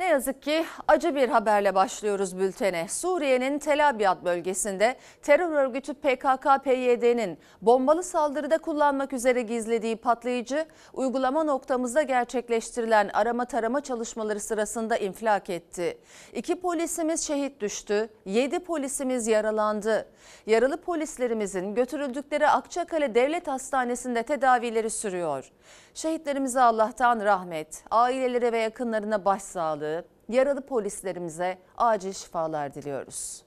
Ne yazık ki acı bir haberle başlıyoruz bültene. Suriye'nin Tel Abyad bölgesinde terör örgütü PKK-PYD'nin bombalı saldırıda kullanmak üzere gizlediği patlayıcı uygulama noktamızda gerçekleştirilen arama tarama çalışmaları sırasında infilak etti. İki polisimiz şehit düştü, yedi polisimiz yaralandı. Yaralı polislerimizin götürüldükleri Akçakale Devlet Hastanesi'nde tedavileri sürüyor. Şehitlerimize Allah'tan rahmet, ailelere ve yakınlarına başsağlığı, yaralı polislerimize acil şifalar diliyoruz.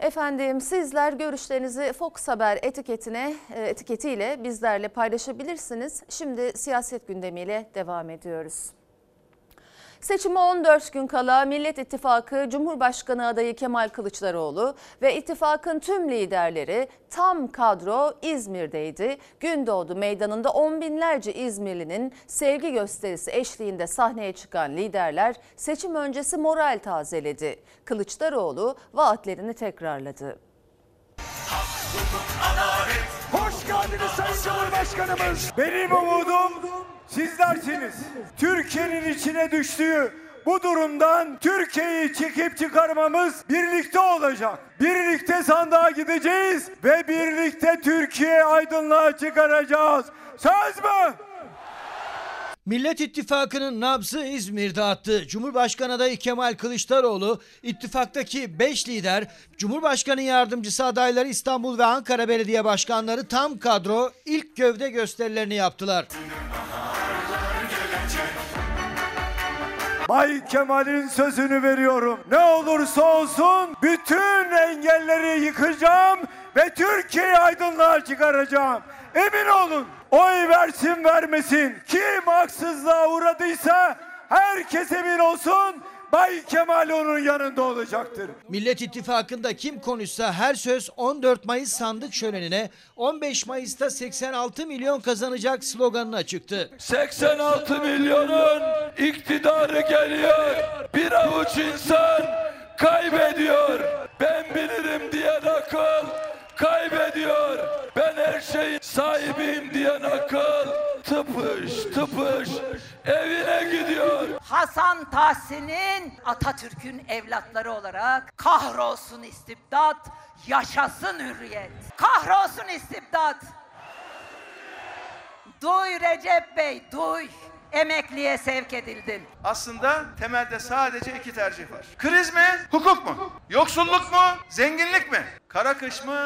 Efendim sizler görüşlerinizi Fox Haber etiketine e, etiketiyle bizlerle paylaşabilirsiniz. Şimdi siyaset gündemiyle devam ediyoruz. Seçime 14 gün kala Millet İttifakı Cumhurbaşkanı adayı Kemal Kılıçdaroğlu ve ittifakın tüm liderleri tam kadro İzmir'deydi. Gündoğdu Meydanı'nda on binlerce İzmirlinin sevgi gösterisi eşliğinde sahneye çıkan liderler seçim öncesi moral tazeledi. Kılıçdaroğlu vaatlerini tekrarladı. Hoş geldiniz Sayın Cumhurbaşkanımız. Benim umudum sizlersiniz. Türkiye'nin içine düştüğü bu durumdan Türkiye'yi çekip çıkarmamız birlikte olacak. Birlikte sandığa gideceğiz ve birlikte Türkiye aydınlığa çıkaracağız. Söz mü? Millet İttifakı'nın nabzı İzmir'de attı. Cumhurbaşkanı adayı Kemal Kılıçdaroğlu, ittifaktaki 5 lider, Cumhurbaşkanı yardımcısı adayları İstanbul ve Ankara Belediye Başkanları tam kadro ilk gövde gösterilerini yaptılar. Bay Kemal'in sözünü veriyorum. Ne olursa olsun bütün engelleri yıkacağım ve Türkiye'yi aydınlığa çıkaracağım. Emin olun. Oy versin vermesin. Kim haksızlığa uğradıysa herkes emin olsun. Bay Kemal onun yanında olacaktır. Millet İttifakı'nda kim konuşsa her söz 14 Mayıs sandık şölenine 15 Mayıs'ta 86 milyon kazanacak sloganına çıktı. 86 milyonun iktidarı geliyor. Bir avuç insan kaybediyor. Ben bilirim diyen akıl kaybediyor. Ben her şeyin sahibiyim diyen akıl tıpış tıpış evine gidiyor. Hasan Tahsin'in Atatürk'ün evlatları olarak kahrolsun istibdat, yaşasın hürriyet. Kahrolsun istibdat. Duy Recep Bey, duy. Emekliye sevk edildin. Aslında temelde sadece iki tercih var. Kriz mi, hukuk mu? Yoksulluk mu, zenginlik mi? Kara kış mı,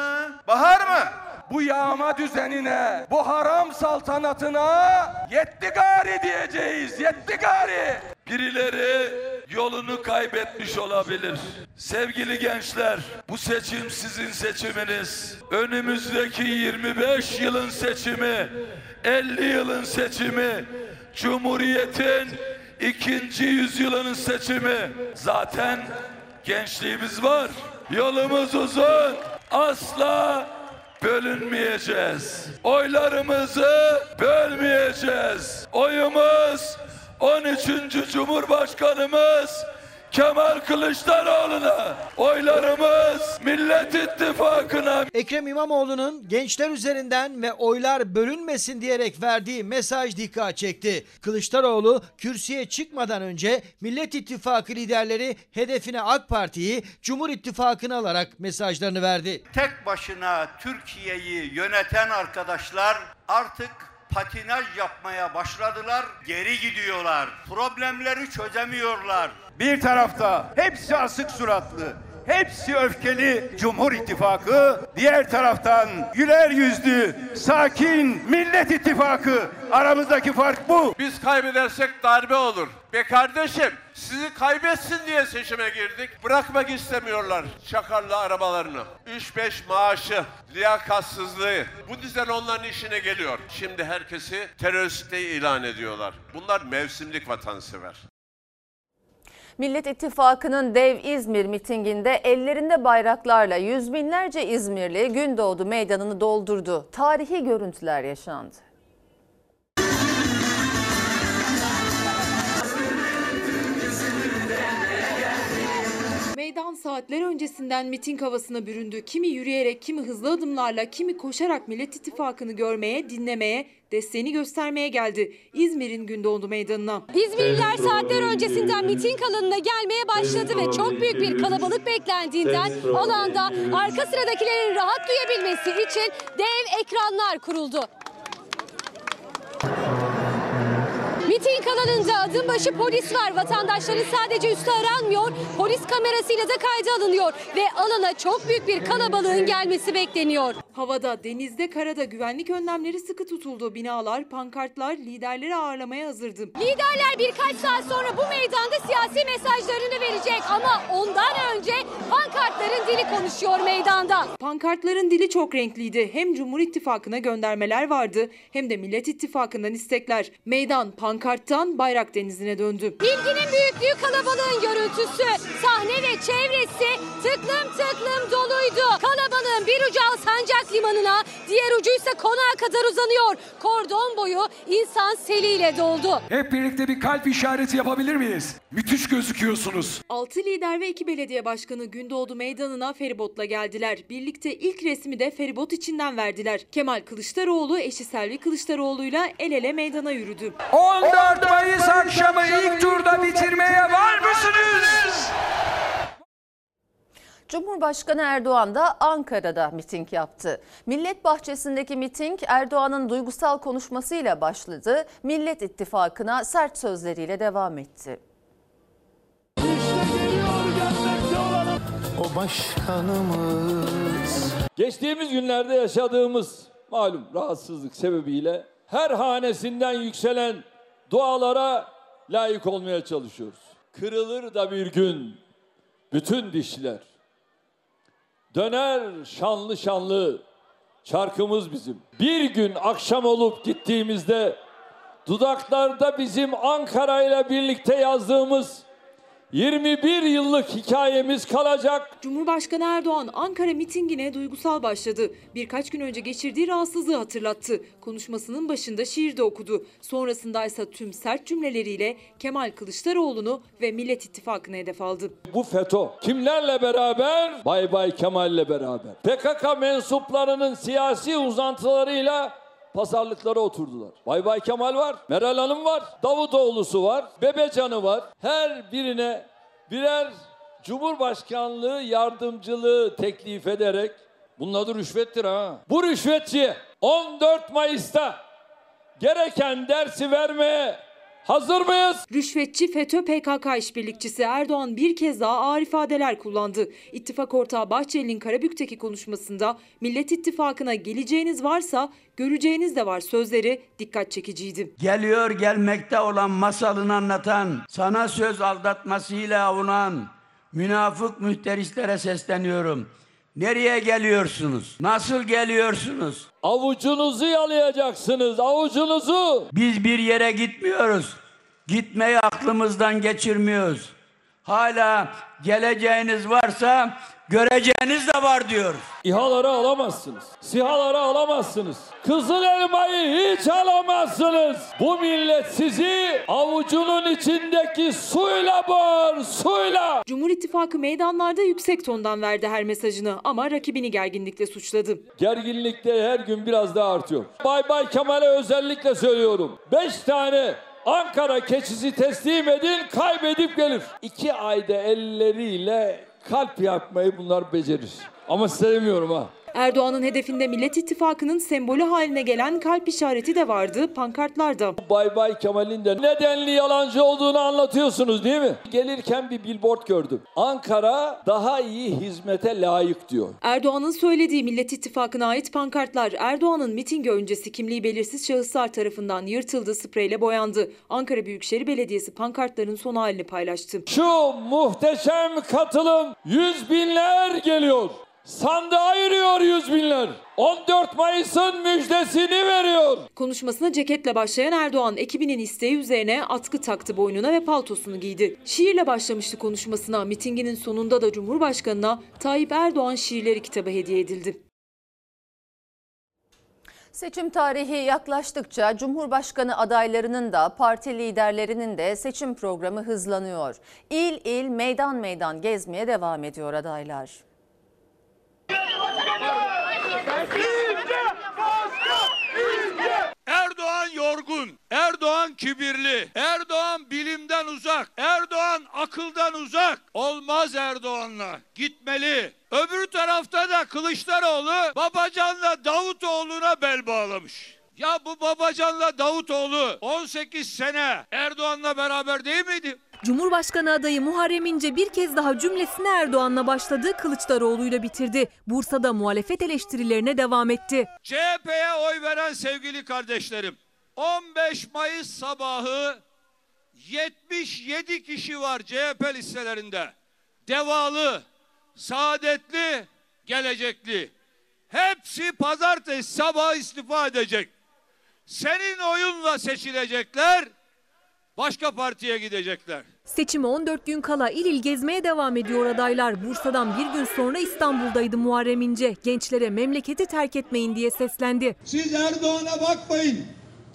bahar mı? Bu yağma düzenine, bu haram saltanatına yetti gari diyeceğiz, yetti gari. Birileri yolunu kaybetmiş olabilir. Sevgili gençler, bu seçim sizin seçiminiz. Önümüzdeki 25 yılın seçimi, 50 yılın seçimi, Cumhuriyet'in ikinci yüzyılının seçimi. Zaten gençliğimiz var. Yolumuz uzun. Asla bölünmeyeceğiz. Oylarımızı bölmeyeceğiz. Oyumuz 13. Cumhurbaşkanımız Kemal Kılıçdaroğlu'na. Oylarımız Millet İttifakı'na. Ekrem İmamoğlu'nun gençler üzerinden ve oylar bölünmesin diyerek verdiği mesaj dikkat çekti. Kılıçdaroğlu kürsüye çıkmadan önce Millet İttifakı liderleri hedefine AK Parti'yi Cumhur İttifakı'nı alarak mesajlarını verdi. tek başına Türkiye'yi yöneten arkadaşlar artık patinaj yapmaya başladılar, geri gidiyorlar. Problemleri çözemiyorlar. Bir tarafta hepsi asık suratlı, hepsi öfkeli Cumhur İttifakı, diğer taraftan güler yüzlü, sakin Millet İttifakı. Aramızdaki fark bu. Biz kaybedersek darbe olur. Be kardeşim sizi kaybetsin diye seçime girdik. Bırakmak istemiyorlar çakarlı arabalarını. 3-5 maaşı, liyakatsızlığı. Bu düzen onların işine geliyor. Şimdi herkesi terörist ilan ediyorlar. Bunlar mevsimlik vatansever. Millet İttifakı'nın dev İzmir mitinginde ellerinde bayraklarla yüz binlerce İzmirli Gündoğdu meydanını doldurdu. Tarihi görüntüler yaşandı. Meydan saatler öncesinden miting havasına büründü. Kimi yürüyerek, kimi hızlı adımlarla, kimi koşarak Millet İttifakı'nı görmeye, dinlemeye, desteğini göstermeye geldi. İzmir'in Gündoğdu Meydanı'na. İzmirliler saatler öncesinden miting alanına gelmeye başladı ve çok büyük bir kalabalık beklendiğinden alanda arka sıradakilerin rahat duyabilmesi için dev ekranlar kuruldu. Miting alanında adım başı polis var. Vatandaşların sadece üstü aranmıyor, polis kamerasıyla da kayda alınıyor ve alana çok büyük bir kalabalığın gelmesi bekleniyor. Havada, denizde, karada güvenlik önlemleri sıkı tutuldu. Binalar, pankartlar liderleri ağırlamaya hazırdı. Liderler birkaç saat sonra bu meydanda siyasi mesajlarını verecek ama ondan önce pankartların dili konuşuyor meydanda. Pankartların dili çok renkliydi. Hem Cumhur İttifakı'na göndermeler vardı hem de Millet İttifakı'ndan istekler. Meydan pankarttan bayrak denizine döndü. İlginin büyüklüğü kalabalığın görüntüsü. Sahne ve çevresi tıklım tıklım doluydu. Kalabalığın bir ucu Alsancak Limanı'na, diğer ucu ise konağa kadar uzanıyor. Kordon boyu insan seliyle doldu. Hep birlikte bir kalp işareti yapabilir miyiz? Müthiş gözüküyorsunuz. 6 lider ve 2 belediye başkanı Gündoğdu Meydanı'na feribotla geldiler. Birlikte ilk resmi de feribot içinden verdiler. Kemal Kılıçdaroğlu eşi Selvi Kılıçdaroğlu'yla el ele meydana yürüdü. 14 Mayıs akşamı ilk turda bitirmeye var mısınız? Cumhurbaşkanı Erdoğan da Ankara'da miting yaptı. Millet Bahçesi'ndeki miting Erdoğan'ın duygusal konuşmasıyla başladı. Millet İttifakı'na sert sözleriyle devam etti. O başkanımız. Geçtiğimiz günlerde yaşadığımız malum rahatsızlık sebebiyle her hanesinden yükselen dualara layık olmaya çalışıyoruz. Kırılır da bir gün bütün dişler. Döner şanlı şanlı çarkımız bizim. Bir gün akşam olup gittiğimizde dudaklarda bizim Ankara ile birlikte yazdığımız 21 yıllık hikayemiz kalacak. Cumhurbaşkanı Erdoğan Ankara mitingine duygusal başladı. Birkaç gün önce geçirdiği rahatsızlığı hatırlattı. Konuşmasının başında şiir de okudu. Sonrasında ise tüm sert cümleleriyle Kemal Kılıçdaroğlu'nu ve Millet İttifakı'nı hedef aldı. Bu FETÖ kimlerle beraber? Bay Bay Kemal'le beraber. PKK mensuplarının siyasi uzantılarıyla pazarlıklara oturdular. Bay Bay Kemal var, Meral Hanım var, Davutoğlu'su var, Bebecan'ı var. Her birine birer Cumhurbaşkanlığı yardımcılığı teklif ederek bunun adı rüşvettir ha. Bu rüşvetçi 14 Mayıs'ta gereken dersi vermeye hazır mıyız? Rüşvetçi FETÖ PKK işbirlikçisi Erdoğan bir kez daha ağır ifadeler kullandı. İttifak ortağı Bahçeli'nin Karabük'teki konuşmasında Millet İttifakı'na geleceğiniz varsa göreceğiniz de var sözleri dikkat çekiciydi. Geliyor gelmekte olan masalını anlatan, sana söz aldatmasıyla avunan münafık mühteristlere sesleniyorum. Nereye geliyorsunuz? Nasıl geliyorsunuz? Avucunuzu yalayacaksınız, avucunuzu. Biz bir yere gitmiyoruz. Gitmeyi aklımızdan geçirmiyoruz. Hala geleceğiniz varsa göreceğiniz de var diyoruz. İHA'ları alamazsınız. SİHA'ları alamazsınız. Kızıl elmayı hiç alamazsınız. Bu millet sizi avucunun içindeki suyla boğar, suyla. Cumhur İttifakı meydanlarda yüksek tondan verdi her mesajını ama rakibini gerginlikle suçladı. Gerginlik de her gün biraz daha artıyor. Bay Bay Kemal'e özellikle söylüyorum. Beş tane Ankara keçisi teslim edin kaybedip gelir. İki ayda elleriyle kalp yapmayı bunlar becerir. Ama size demiyorum ha. Erdoğan'ın hedefinde Millet İttifakı'nın sembolü haline gelen kalp işareti de vardı pankartlarda. Bay Bay Kemal'in de nedenli yalancı olduğunu anlatıyorsunuz değil mi? Gelirken bir billboard gördüm. Ankara daha iyi hizmete layık diyor. Erdoğan'ın söylediği Millet İttifakı'na ait pankartlar Erdoğan'ın mitingi öncesi kimliği belirsiz şahıslar tarafından yırtıldı, spreyle boyandı. Ankara Büyükşehir Belediyesi pankartların son halini paylaştı. Şu muhteşem katılım yüz binler geliyor. Sandığa yürüyor yüz binler. 14 Mayıs'ın müjdesini veriyor. Konuşmasına ceketle başlayan Erdoğan ekibinin isteği üzerine atkı taktı boynuna ve paltosunu giydi. Şiirle başlamıştı konuşmasına. Mitinginin sonunda da Cumhurbaşkanına Tayyip Erdoğan şiirleri kitabı hediye edildi. Seçim tarihi yaklaştıkça Cumhurbaşkanı adaylarının da parti liderlerinin de seçim programı hızlanıyor. İl il meydan meydan gezmeye devam ediyor adaylar. Erdoğan yorgun, Erdoğan kibirli, Erdoğan bilimden uzak, Erdoğan akıldan uzak. Olmaz Erdoğan'la, gitmeli. Öbür tarafta da Kılıçdaroğlu Babacan'la Davutoğlu'na bel bağlamış. Ya bu Babacan'la Davutoğlu 18 sene Erdoğan'la beraber değil miydi? Cumhurbaşkanı adayı Muharrem İnce bir kez daha cümlesine Erdoğan'la başladı, Kılıçdaroğlu'yla bitirdi. Bursa'da muhalefet eleştirilerine devam etti. CHP'ye oy veren sevgili kardeşlerim, 15 Mayıs sabahı 77 kişi var CHP listelerinde. Devalı, saadetli, gelecekli. Hepsi pazartesi sabahı istifa edecek. Senin oyunla seçilecekler, başka partiye gidecekler. Seçime 14 gün kala il il gezmeye devam ediyor adaylar. Bursa'dan bir gün sonra İstanbul'daydı Muharrem İnce. Gençlere memleketi terk etmeyin diye seslendi. Siz Erdoğan'a bakmayın.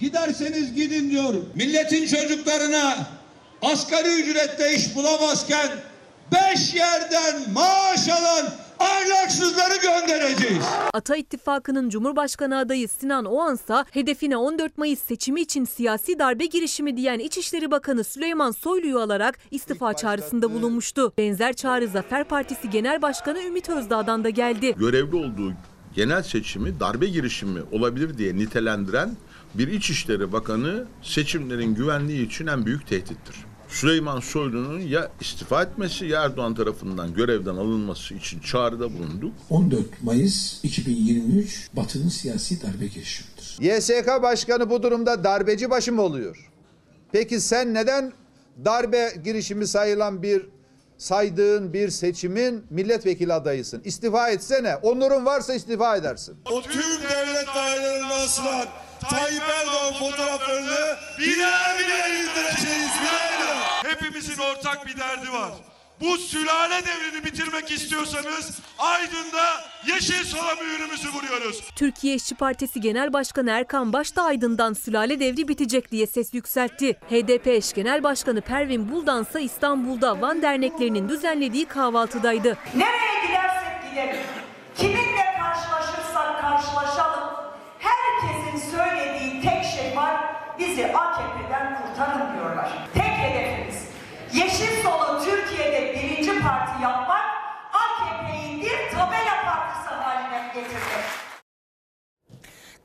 Giderseniz gidin diyorum. Milletin çocuklarına asgari ücrette iş bulamazken beş yerden maaş alan ahlaksızları göndereceğiz. Ata İttifakı'nın Cumhurbaşkanı adayı Sinan Oğansa hedefine 14 Mayıs seçimi için siyasi darbe girişimi diyen İçişleri Bakanı Süleyman Soylu'yu alarak istifa çağrısında bulunmuştu. Benzer çağrı Zafer Partisi Genel Başkanı Ümit Özdağ'dan da geldi. görevli olduğu genel seçimi darbe girişimi olabilir diye nitelendiren bir İçişleri Bakanı seçimlerin güvenliği için en büyük tehdittir. Süleyman Soylu'nun ya istifa etmesi ya Erdoğan tarafından görevden alınması için çağrıda bulunduk. 14 Mayıs 2023 Batı'nın siyasi darbe girişimidir. YSK Başkanı bu durumda darbeci başı mı oluyor? Peki sen neden darbe girişimi sayılan bir saydığın bir seçimin milletvekili adayısın? İstifa etsene. Onurun varsa istifa edersin. O tüm devlet dairelerine asılan Tayyip Erdoğan fotoğraflarını birer birer indireceğiz birer birer. Hepimizin ortak bir derdi var. Bu sülale devrini bitirmek istiyorsanız Aydın'da yeşil sola mührümüzü vuruyoruz. Türkiye İşçi Partisi Genel Başkanı Erkan Başta Aydın'dan sülale devri bitecek diye ses yükseltti. HDP eş Genel Başkanı Pervin Buldan ise İstanbul'da Van derneklerinin düzenlediği kahvaltıdaydı. Nereye gidersek gidelim, kiminle karşılaşırsak karşılaşalım, herkesin söylediği tek şey var, bizi AKP'den kurtarın diyorlar.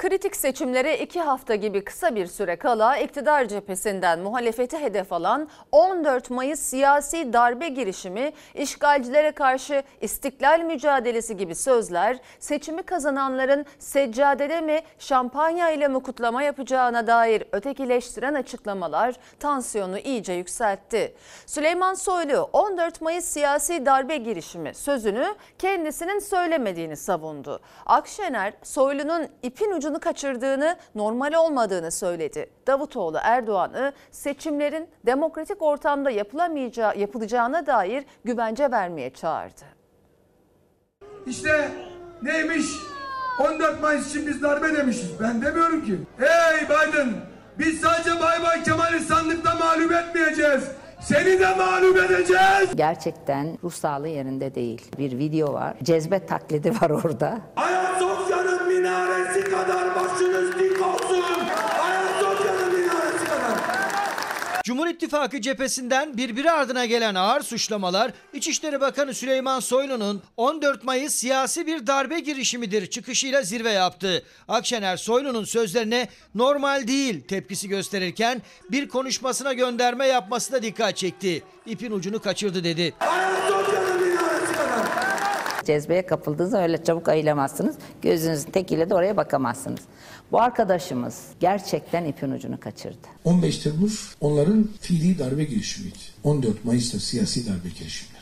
Kritik seçimlere iki hafta gibi kısa bir süre kala iktidar cephesinden muhalefeti hedef alan 14 Mayıs siyasi darbe girişimi, işgalcilere karşı istiklal mücadelesi gibi sözler seçimi kazananların seccadede mi şampanya ile mi kutlama yapacağına dair ötekileştiren açıklamalar tansiyonu iyice yükseltti. Süleyman Soylu 14 Mayıs siyasi darbe girişimi sözünü kendisinin söylemediğini savundu. Akşener Soylu'nun ipin ucunu kaçırdığını, normal olmadığını söyledi. Davutoğlu Erdoğan'ı seçimlerin demokratik ortamda yapılamayacağı, yapılacağına dair güvence vermeye çağırdı. İşte neymiş? 14 Mayıs için biz darbe demişiz. Ben demiyorum ki. Hey Biden! Biz sadece Bay Bay Kemal'i sandıkta mağlup etmeyeceğiz. Seni de mağlup edeceğiz. Gerçekten ruh sağlığı yerinde değil. Bir video var. Cezbe taklidi var orada. Ayasofya'nın minaresi kadar başınız dik olsun. Ayasofya'nın minaresi kadar. Cumhur İttifakı cephesinden birbiri ardına gelen ağır suçlamalar İçişleri Bakanı Süleyman Soylu'nun 14 Mayıs siyasi bir darbe girişimidir çıkışıyla zirve yaptı. Akşener Soylu'nun sözlerine normal değil tepkisi gösterirken bir konuşmasına gönderme yapması da dikkat çekti. İpin ucunu kaçırdı dedi. Cezbeye kapıldığınızda öyle çabuk ayılamazsınız. Gözünüzün tekiyle de oraya bakamazsınız. Bu arkadaşımız gerçekten ipin ucunu kaçırdı. 15 Temmuz onların fiili darbe girişimiydi. 14 Mayıs'ta siyasi darbe girişimleridir.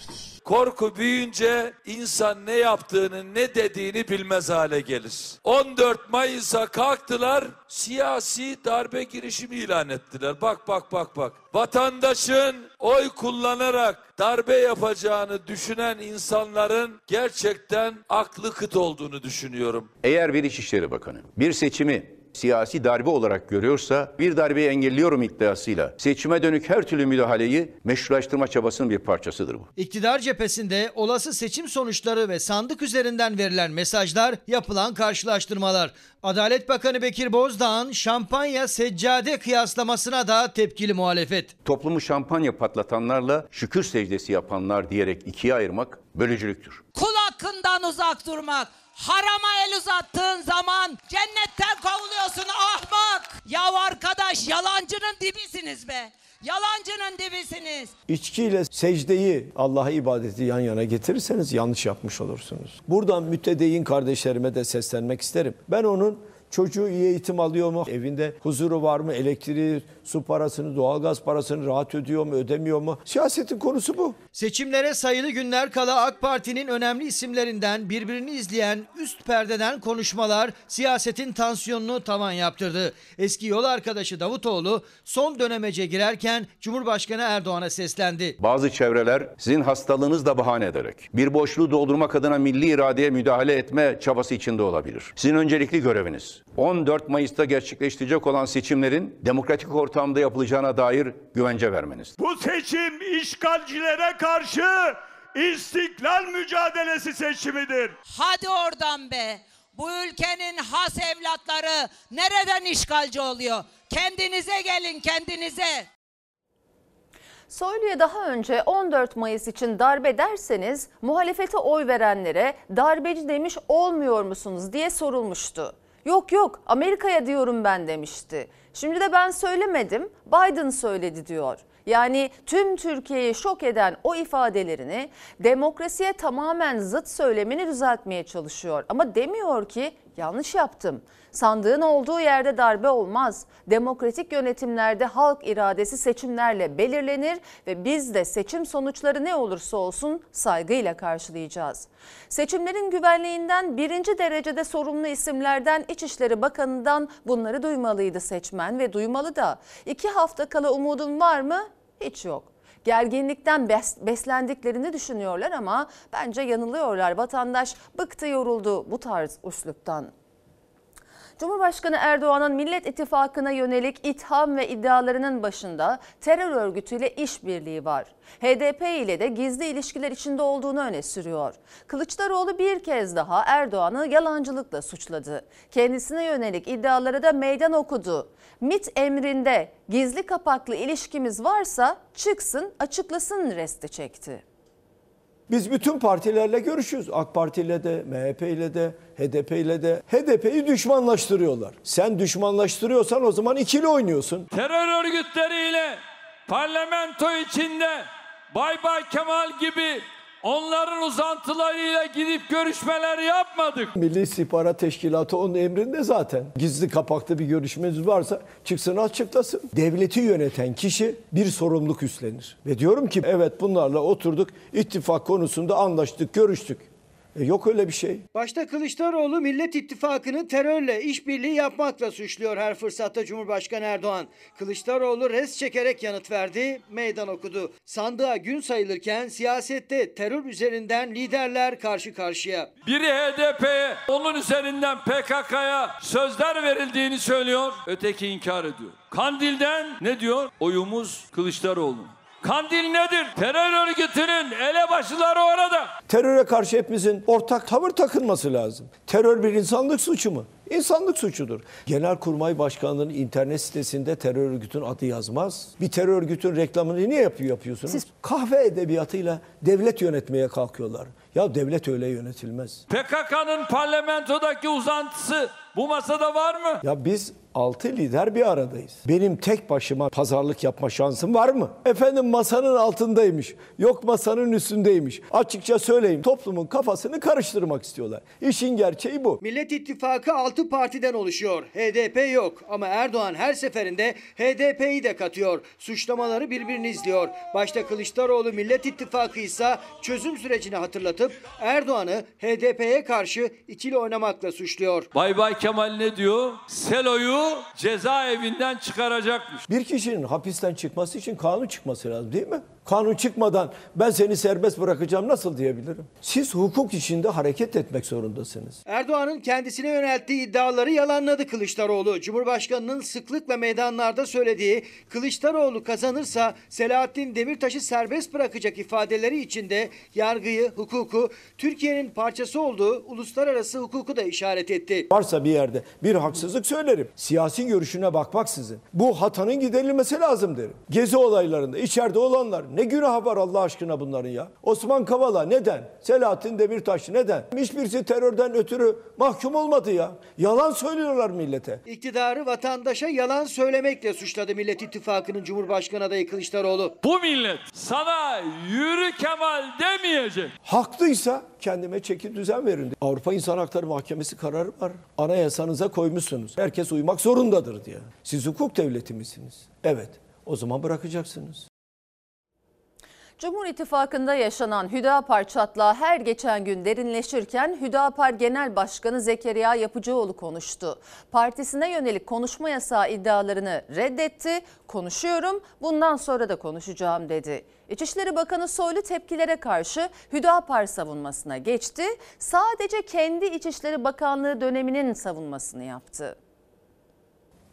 Korku büyüyünce insan ne yaptığını ne dediğini bilmez hale gelir. 14 Mayıs'a kalktılar siyasi darbe girişimi ilan ettiler. Bak bak bak bak. Vatandaşın oy kullanarak darbe yapacağını düşünen insanların gerçekten aklı kıt olduğunu düşünüyorum. Eğer bir İçişleri Bakanı bir seçimi siyasi darbe olarak görüyorsa bir darbeyi engelliyorum iddiasıyla seçime dönük her türlü müdahaleyi meşrulaştırma çabasının bir parçasıdır bu. İktidar cephesinde olası seçim sonuçları ve sandık üzerinden verilen mesajlar, yapılan karşılaştırmalar. Adalet Bakanı Bekir Bozdağ'ın şampanya seccade kıyaslamasına da tepkili muhalefet. Toplumu şampanya patlatanlarla şükür secdesi yapanlar diyerek ikiye ayırmak bölücülüktür. Kul hakkından uzak durmak. Harama el uzattığın zaman cennetten kovuluyorsun ahmak. Ya arkadaş yalancının dibisiniz be. Yalancının dibisiniz. İçkiyle secdeyi, Allah'a ibadeti yan yana getirirseniz yanlış yapmış olursunuz. Buradan mütedeyyin kardeşlerime de seslenmek isterim. Ben onun çocuğu iyi eğitim alıyor mu? Evinde huzuru var mı? Elektriği, su parasını, doğalgaz parasını rahat ödüyor mu, ödemiyor mu? Siyasetin konusu bu. Seçimlere sayılı günler kala AK Parti'nin önemli isimlerinden birbirini izleyen üst perdeden konuşmalar siyasetin tansiyonunu tavan yaptırdı. Eski yol arkadaşı Davutoğlu son dönemece girerken Cumhurbaşkanı Erdoğan'a seslendi. Bazı çevreler sizin hastalığınız da bahane ederek bir boşluğu doldurmak adına milli iradeye müdahale etme çabası içinde olabilir. Sizin öncelikli göreviniz 14 Mayıs'ta gerçekleştirecek olan seçimlerin demokratik ortamda yapılacağına dair güvence vermeniz. Bu seçim işgalcilere karşı istiklal mücadelesi seçimidir. Hadi oradan be. Bu ülkenin has evlatları nereden işgalci oluyor? Kendinize gelin kendinize. Soylu'ya daha önce 14 Mayıs için darbe derseniz muhalefete oy verenlere darbeci demiş olmuyor musunuz diye sorulmuştu. Yok yok Amerika'ya diyorum ben demişti. Şimdi de ben söylemedim Biden söyledi diyor. Yani tüm Türkiye'yi şok eden o ifadelerini demokrasiye tamamen zıt söylemini düzeltmeye çalışıyor. Ama demiyor ki yanlış yaptım. Sandığın olduğu yerde darbe olmaz. Demokratik yönetimlerde halk iradesi seçimlerle belirlenir ve biz de seçim sonuçları ne olursa olsun saygıyla karşılayacağız. Seçimlerin güvenliğinden birinci derecede sorumlu isimlerden İçişleri Bakanı'ndan bunları duymalıydı seçmen ve duymalı da. İki hafta kala umudun var mı? Hiç yok gerginlikten bes- beslendiklerini düşünüyorlar ama bence yanılıyorlar. Vatandaş bıktı yoruldu bu tarz üsluptan. Cumhurbaşkanı Erdoğan'ın Millet İttifakı'na yönelik itham ve iddialarının başında terör örgütüyle işbirliği var. HDP ile de gizli ilişkiler içinde olduğunu öne sürüyor. Kılıçdaroğlu bir kez daha Erdoğan'ı yalancılıkla suçladı. Kendisine yönelik iddiaları da meydan okudu. MIT emrinde gizli kapaklı ilişkimiz varsa çıksın açıklasın resti çekti. Biz bütün partilerle görüşüyoruz. AK Parti ile de, MHP ile de, HDP ile de. HDP'yi düşmanlaştırıyorlar. Sen düşmanlaştırıyorsan o zaman ikili oynuyorsun. Terör örgütleriyle parlamento içinde Bay Bay Kemal gibi onların uzantılarıyla gidip görüşmeler yapmadık. Milli İstihbarat Teşkilatı onun emrinde zaten. Gizli kapaklı bir görüşmeniz varsa çıksın açıklasın. Devleti yöneten kişi bir sorumluluk üstlenir. Ve diyorum ki evet bunlarla oturduk, ittifak konusunda anlaştık, görüştük. E yok öyle bir şey. Başta Kılıçdaroğlu Millet İttifakı'nı terörle işbirliği yapmakla suçluyor her fırsatta Cumhurbaşkanı Erdoğan. Kılıçdaroğlu res çekerek yanıt verdi, meydan okudu. Sandığa gün sayılırken siyasette terör üzerinden liderler karşı karşıya. Biri HDP'ye, onun üzerinden PKK'ya sözler verildiğini söylüyor, öteki inkar ediyor. Kandil'den ne diyor? Oyumuz Kılıçdaroğlu. Kandil nedir? Terör örgütünün elebaşıları orada. Teröre karşı hepimizin ortak tavır takılması lazım. Terör bir insanlık suçu mu? İnsanlık suçudur. Genelkurmay Başkanlığı'nın internet sitesinde terör örgütün adı yazmaz. Bir terör örgütün reklamını niye yapıyor yapıyorsunuz? Siz kahve edebiyatıyla devlet yönetmeye kalkıyorlar. Ya devlet öyle yönetilmez. PKK'nın parlamentodaki uzantısı bu masada var mı? Ya biz 6 lider bir aradayız. Benim tek başıma pazarlık yapma şansım var mı? Efendim masanın altındaymış. Yok masanın üstündeymiş. Açıkça söyleyeyim toplumun kafasını karıştırmak istiyorlar. İşin gerçeği bu. Millet İttifakı 6 partiden oluşuyor. HDP yok ama Erdoğan her seferinde HDP'yi de katıyor. Suçlamaları birbirini izliyor. Başta Kılıçdaroğlu Millet İttifakı ise çözüm sürecini hatırlatıp Erdoğan'ı HDP'ye karşı ikili oynamakla suçluyor. Bay Bay Kemal ne diyor? Selo'yu cezaevinden çıkaracakmış. Bir kişinin hapisten çıkması için kanun çıkması lazım değil mi? Kanun çıkmadan ben seni serbest bırakacağım nasıl diyebilirim? Siz hukuk içinde hareket etmek zorundasınız. Erdoğan'ın kendisine yönelttiği iddiaları yalanladı Kılıçdaroğlu. Cumhurbaşkanının sıklıkla meydanlarda söylediği Kılıçdaroğlu kazanırsa Selahattin Demirtaş'ı serbest bırakacak ifadeleri içinde yargıyı, hukuku, Türkiye'nin parçası olduğu uluslararası hukuku da işaret etti. Varsa bir yerde bir haksızlık söylerim. Siyasi görüşüne bakmaksızın. Bu hatanın giderilmesi lazım derim. Gezi olaylarında içeride olanlar ne günahı var Allah aşkına bunların ya? Osman Kavala neden? Selahattin Demirtaş neden? Hiçbirisi terörden ötürü mahkum olmadı ya. Yalan söylüyorlar millete. İktidarı vatandaşa yalan söylemekle suçladı Millet İttifakı'nın Cumhurbaşkanı adayı Kılıçdaroğlu. Bu millet sana yürü Kemal demeyecek. Haklıysa kendime çeki düzen verin. Avrupa İnsan Hakları Mahkemesi kararı var. Anayasanıza koymuşsunuz. Herkes uymak zorundadır diye. Siz hukuk devleti misiniz? Evet. O zaman bırakacaksınız. Cumhur İttifakı'nda yaşanan Hüdapar çatlağı her geçen gün derinleşirken Hüdapar Genel Başkanı Zekeriya Yapıcıoğlu konuştu. Partisine yönelik konuşma yasağı iddialarını reddetti. Konuşuyorum, bundan sonra da konuşacağım dedi. İçişleri Bakanı Soylu tepkilere karşı Hüdapar savunmasına geçti. Sadece kendi İçişleri Bakanlığı döneminin savunmasını yaptı.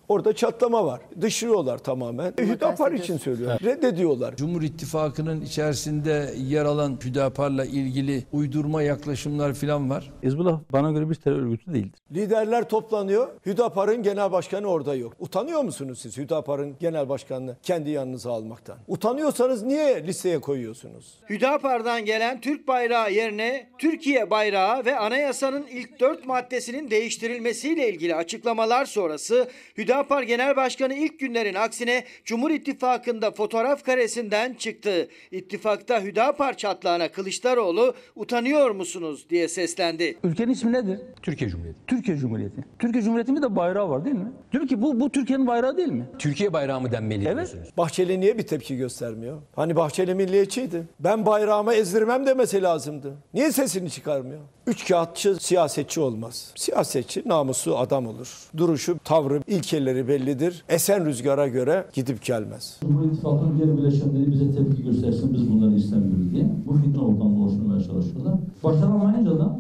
Orada çatlama var. Dışlıyorlar tamamen. E, Hüdapar için söylüyorum. Reddediyorlar. Cumhur İttifakı'nın içerisinde yer alan Hüdapar'la ilgili uydurma yaklaşımlar falan var. Hizbullah bana göre bir terör örgütü değildir. Liderler toplanıyor. Hüdapar'ın genel başkanı orada yok. Utanıyor musunuz siz Hüdapar'ın genel başkanını kendi yanınıza almaktan? Utanıyorsanız niye listeye koyuyorsunuz? Hüdapar'dan gelen Türk bayrağı yerine Türkiye bayrağı ve anayasanın ilk dört maddesinin değiştirilmesiyle ilgili açıklamalar sonrası Hüdapar Genel Başkanı ilk günlerin aksine Cumhur İttifakı'nda fotoğraf karesinden çıktı. İttifakta Hüdapar çatlağına Kılıçdaroğlu utanıyor musunuz diye seslendi. Ülkenin ismi nedir? Türkiye Cumhuriyeti. Türkiye Cumhuriyeti. Türkiye Cumhuriyeti'nin de bayrağı var değil mi? Diyor ki bu, bu Türkiye'nin bayrağı değil mi? Türkiye bayrağı mı denmeli Evet. diyorsunuz? Bahçeli niye bir tepki göstermiyor? Hani Bahçeli milliyetçiydi. Ben bayrağımı ezdirmem demesi lazımdı. Niye sesini çıkarmıyor? Üç kağıtçı siyasetçi olmaz. Siyasetçi namuslu adam olur. Duruşu, tavrı, ilkeleri bellidir. Esen rüzgara göre gidip gelmez. Cumhur İttifakı'nın diğer bileşenleri bize tepki göstersin biz bunları istemiyoruz diye. Bu fitne ortamını oluşturmaya çalışıyorlar. Başaramayınca da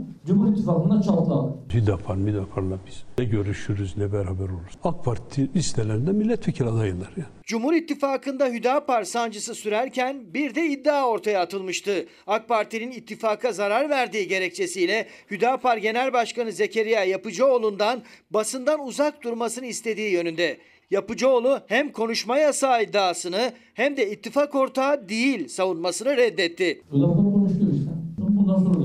Cumhur İttifakı'nda çatlak. Hüdapar, Müdapar'la biz ne görüşürüz ne beraber oluruz. AK Parti listelerinde milletvekili adaylar ya. Cumhur İttifakı'nda Hüdapar sancısı sürerken bir de iddia ortaya atılmıştı. AK Parti'nin ittifaka zarar verdiği gerekçesiyle Hüdapar Genel Başkanı Zekeriya Yapıcıoğlu'ndan basından uzak durmasını istediği yönünde. Yapıcıoğlu hem konuşma yasağı iddiasını hem de ittifak ortağı değil savunmasını reddetti. Hüdapar konuşuyor işte. Bundan sonra.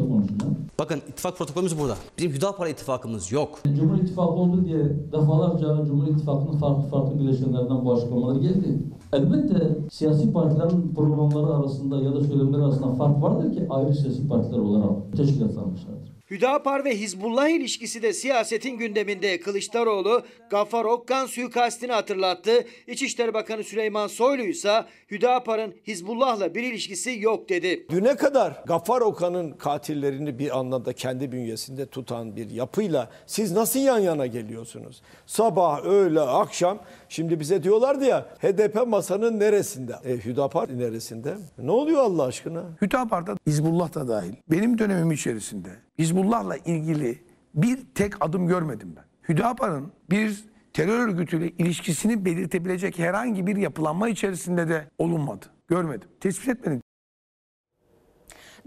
Bakın ittifak protokolümüz burada. Bizim Hüdapar ittifakımız yok. Cumhur İttifakı oldu diye defalarca Cumhur İttifakı'nın farklı farklı bileşenlerden bu açıklamalar geldi. Elbette siyasi partilerin programları arasında ya da söylemleri arasında fark vardır ki ayrı siyasi partiler olarak teşkilatlanmışlardır. Hüdapar ve Hizbullah ilişkisi de siyasetin gündeminde Kılıçdaroğlu Gaffar Okkan suikastini hatırlattı. İçişleri Bakanı Süleyman Soylu ise Hüdapar'ın Hizbullah'la bir ilişkisi yok dedi. Düne kadar Gaffar Okan'ın katillerini bir anlamda kendi bünyesinde tutan bir yapıyla siz nasıl yan yana geliyorsunuz? Sabah, öğle, akşam şimdi bize diyorlardı ya HDP masanın neresinde? E, Hüdapar neresinde? Ne oluyor Allah aşkına? Hüdapar'da Hizbullah da dahil. Benim dönemim içerisinde Hizbullah'la ilgili bir tek adım görmedim ben. Hüdapar'ın bir terör örgütüyle ilişkisini belirtebilecek herhangi bir yapılanma içerisinde de olunmadı. Görmedim. Tespit etmedim.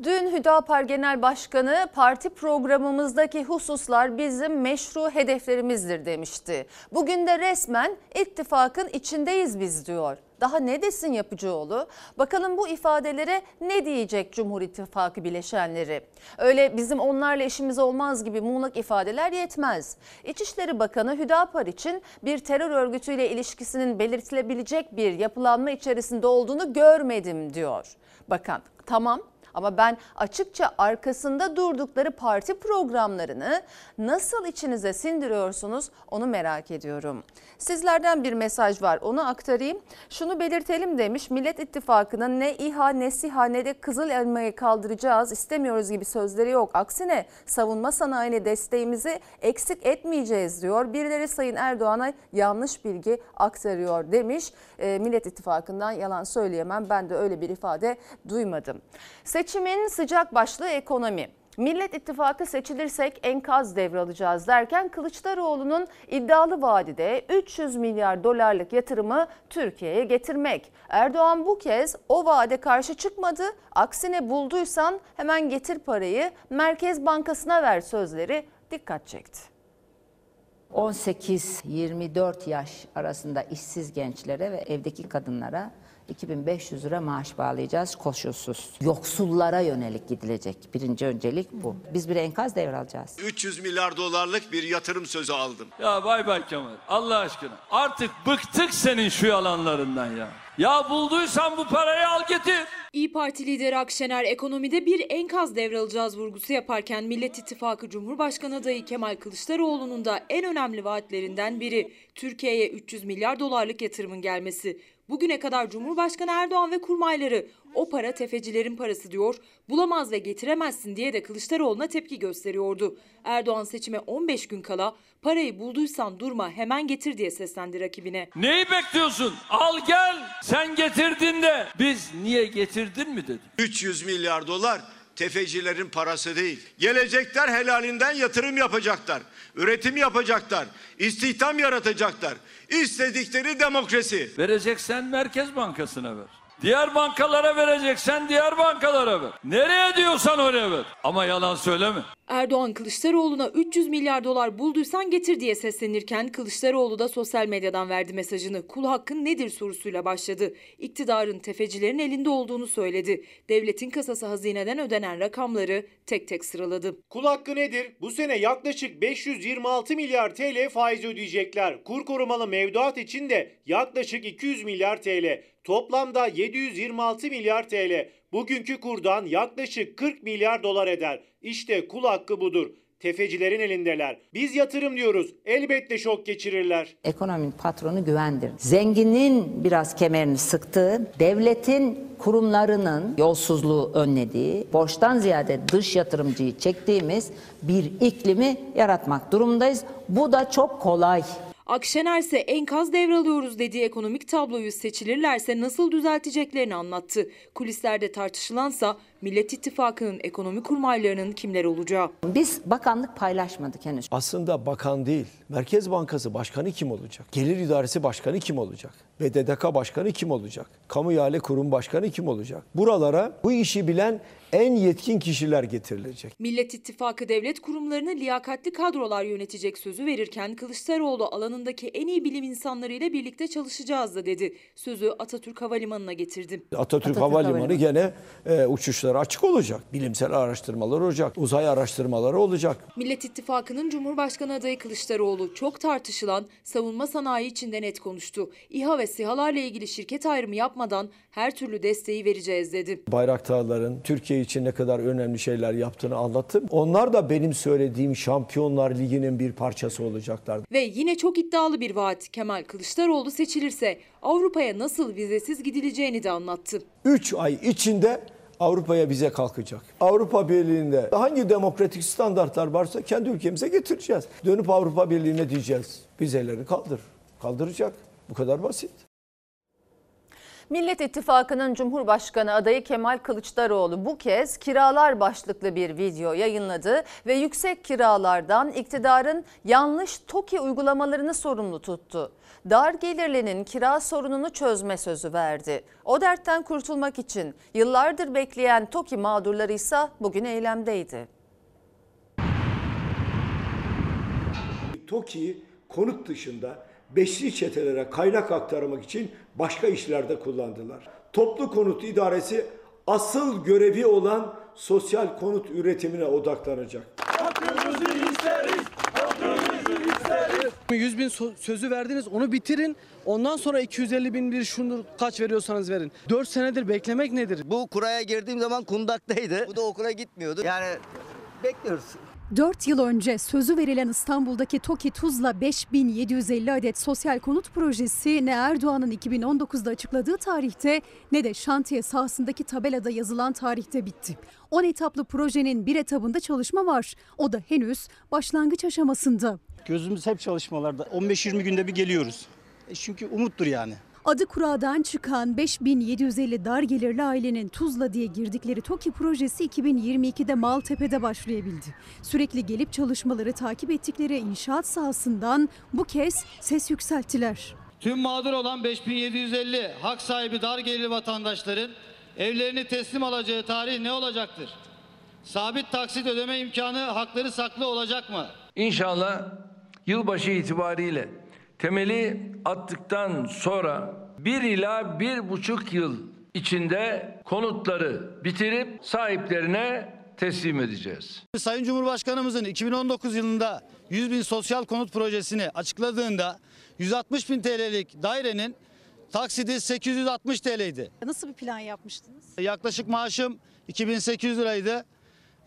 Dün Hüdapar Genel Başkanı parti programımızdaki hususlar bizim meşru hedeflerimizdir demişti. Bugün de resmen ittifakın içindeyiz biz diyor. Daha ne desin Yapıcıoğlu? Bakalım bu ifadelere ne diyecek Cumhur İttifakı bileşenleri? Öyle bizim onlarla işimiz olmaz gibi muğlak ifadeler yetmez. İçişleri Bakanı Hüdapar için bir terör örgütüyle ilişkisinin belirtilebilecek bir yapılanma içerisinde olduğunu görmedim diyor. Bakan tamam ama ben açıkça arkasında durdukları parti programlarını nasıl içinize sindiriyorsunuz onu merak ediyorum. Sizlerden bir mesaj var onu aktarayım. Şunu belirtelim demiş Millet İttifakı'nın ne İHA ne SİHA ne de Kızıl Elma'yı kaldıracağız istemiyoruz gibi sözleri yok. Aksine savunma sanayine desteğimizi eksik etmeyeceğiz diyor. Birileri Sayın Erdoğan'a yanlış bilgi aktarıyor demiş. E, Millet İttifakı'ndan yalan söyleyemem ben de öyle bir ifade duymadım. Seçimin sıcak başlığı ekonomi. Millet İttifakı seçilirsek enkaz devralacağız derken Kılıçdaroğlu'nun iddialı vadide 300 milyar dolarlık yatırımı Türkiye'ye getirmek. Erdoğan bu kez o vaade karşı çıkmadı. Aksine bulduysan hemen getir parayı Merkez Bankası'na ver sözleri dikkat çekti. 18-24 yaş arasında işsiz gençlere ve evdeki kadınlara 2500 lira maaş bağlayacağız koşulsuz. Yoksullara yönelik gidilecek. Birinci öncelik bu. Biz bir enkaz devralacağız. 300 milyar dolarlık bir yatırım sözü aldım. Ya bay bay Kemal Allah aşkına. Artık bıktık senin şu yalanlarından ya. Ya bulduysan bu parayı al getir. İyi Parti lideri Akşener ekonomide bir enkaz devralacağız vurgusu yaparken Millet İttifakı Cumhurbaşkanı adayı Kemal Kılıçdaroğlu'nun da en önemli vaatlerinden biri Türkiye'ye 300 milyar dolarlık yatırımın gelmesi. Bugüne kadar Cumhurbaşkanı Erdoğan ve kurmayları o para tefecilerin parası diyor, bulamaz ve getiremezsin diye de Kılıçdaroğlu'na tepki gösteriyordu. Erdoğan seçime 15 gün kala parayı bulduysan durma hemen getir diye seslendi rakibine. Neyi bekliyorsun? Al gel. Sen getirdin de biz niye getirdin mi dedik. 300 milyar dolar tefecilerin parası değil. Gelecekler helalinden yatırım yapacaklar. Üretim yapacaklar. istihdam yaratacaklar. İstedikleri demokrasi. Vereceksen Merkez Bankası'na ver. Diğer bankalara vereceksen diğer bankalara ver. Nereye diyorsan oraya ver. Ama yalan söyleme. Erdoğan Kılıçdaroğlu'na 300 milyar dolar bulduysan getir diye seslenirken Kılıçdaroğlu da sosyal medyadan verdi mesajını. Kul hakkın nedir sorusuyla başladı. İktidarın tefecilerin elinde olduğunu söyledi. Devletin kasası hazineden ödenen rakamları tek tek sıraladı. Kul hakkı nedir? Bu sene yaklaşık 526 milyar TL faiz ödeyecekler. Kur korumalı mevduat için de yaklaşık 200 milyar TL. Toplamda 726 milyar TL. Bugünkü kurdan yaklaşık 40 milyar dolar eder. İşte kul hakkı budur. Tefecilerin elindeler. Biz yatırım diyoruz. Elbette şok geçirirler. Ekonominin patronu güvendir. Zenginin biraz kemerini sıktığı, devletin kurumlarının yolsuzluğu önlediği, borçtan ziyade dış yatırımcıyı çektiğimiz bir iklimi yaratmak durumundayız. Bu da çok kolay. Akşener ise enkaz devralıyoruz dediği ekonomik tabloyu seçilirlerse nasıl düzelteceklerini anlattı. Kulislerde tartışılansa Millet İttifakı'nın ekonomi kurmaylarının kimler olacağı. Biz bakanlık paylaşmadık henüz. Aslında bakan değil, Merkez Bankası Başkanı kim olacak? Gelir İdaresi Başkanı kim olacak? BDDK Başkanı kim olacak? Kamu İhale Kurum Başkanı kim olacak? Buralara bu işi bilen en yetkin kişiler getirilecek. Millet İttifakı devlet kurumlarını liyakatli kadrolar yönetecek sözü verirken Kılıçdaroğlu alanındaki en iyi bilim insanlarıyla birlikte çalışacağız da dedi. Sözü Atatürk Havalimanı'na getirdi. Atatürk, Atatürk Havalimanı, Havalimanı. gene e, uçuşlara açık olacak. Bilimsel araştırmalar olacak. Uzay araştırmaları olacak. Millet İttifakı'nın Cumhurbaşkanı adayı Kılıçdaroğlu çok tartışılan savunma sanayi içinde net konuştu. İHA ve SİHA'larla ilgili şirket ayrımı yapmadan her türlü desteği vereceğiz dedi. Bayraktarların Türkiye için ne kadar önemli şeyler yaptığını anlattım. Onlar da benim söylediğim Şampiyonlar Ligi'nin bir parçası olacaklar. Ve yine çok iddialı bir vaat Kemal Kılıçdaroğlu seçilirse Avrupa'ya nasıl vizesiz gidileceğini de anlattı. 3 ay içinde Avrupa'ya bize kalkacak. Avrupa Birliği'nde hangi demokratik standartlar varsa kendi ülkemize getireceğiz. Dönüp Avrupa Birliği'ne diyeceğiz. Vizeleri kaldır. Kaldıracak. Bu kadar basit. Millet İttifakı'nın Cumhurbaşkanı adayı Kemal Kılıçdaroğlu bu kez kiralar başlıklı bir video yayınladı ve yüksek kiralardan iktidarın yanlış TOKİ uygulamalarını sorumlu tuttu. Dar gelirlinin kira sorununu çözme sözü verdi. O dertten kurtulmak için yıllardır bekleyen TOKİ mağdurları ise bugün eylemdeydi. TOKİ'yi konut dışında beşli çetelere kaynak aktarmak için başka işlerde kullandılar. Toplu konut idaresi asıl görevi olan sosyal konut üretimine odaklanacak. 100 bin so- sözü verdiniz onu bitirin. Ondan sonra 250 bin bir şunu kaç veriyorsanız verin. 4 senedir beklemek nedir? Bu kuraya girdiğim zaman kundaktaydı. Bu da okula gitmiyordu. Yani bekliyoruz. 4 yıl önce sözü verilen İstanbul'daki TOKİ Tuzla 5750 adet sosyal konut projesi ne Erdoğan'ın 2019'da açıkladığı tarihte ne de şantiye sahasındaki tabelada yazılan tarihte bitti. 10 etaplı projenin bir etabında çalışma var. O da henüz başlangıç aşamasında. Gözümüz hep çalışmalarda. 15-20 günde bir geliyoruz. E çünkü umuttur yani. Adı kuradan çıkan 5750 dar gelirli ailenin Tuzla diye girdikleri TOKİ projesi 2022'de Maltepe'de başlayabildi. Sürekli gelip çalışmaları takip ettikleri inşaat sahasından bu kez ses yükselttiler. Tüm mağdur olan 5750 hak sahibi dar gelirli vatandaşların evlerini teslim alacağı tarih ne olacaktır? Sabit taksit ödeme imkanı hakları saklı olacak mı? İnşallah yılbaşı itibariyle temeli attıktan sonra bir ila bir buçuk yıl içinde konutları bitirip sahiplerine teslim edeceğiz. Sayın Cumhurbaşkanımızın 2019 yılında 100 bin sosyal konut projesini açıkladığında 160 bin TL'lik dairenin taksidi 860 TL'ydi. Nasıl bir plan yapmıştınız? Yaklaşık maaşım 2800 liraydı.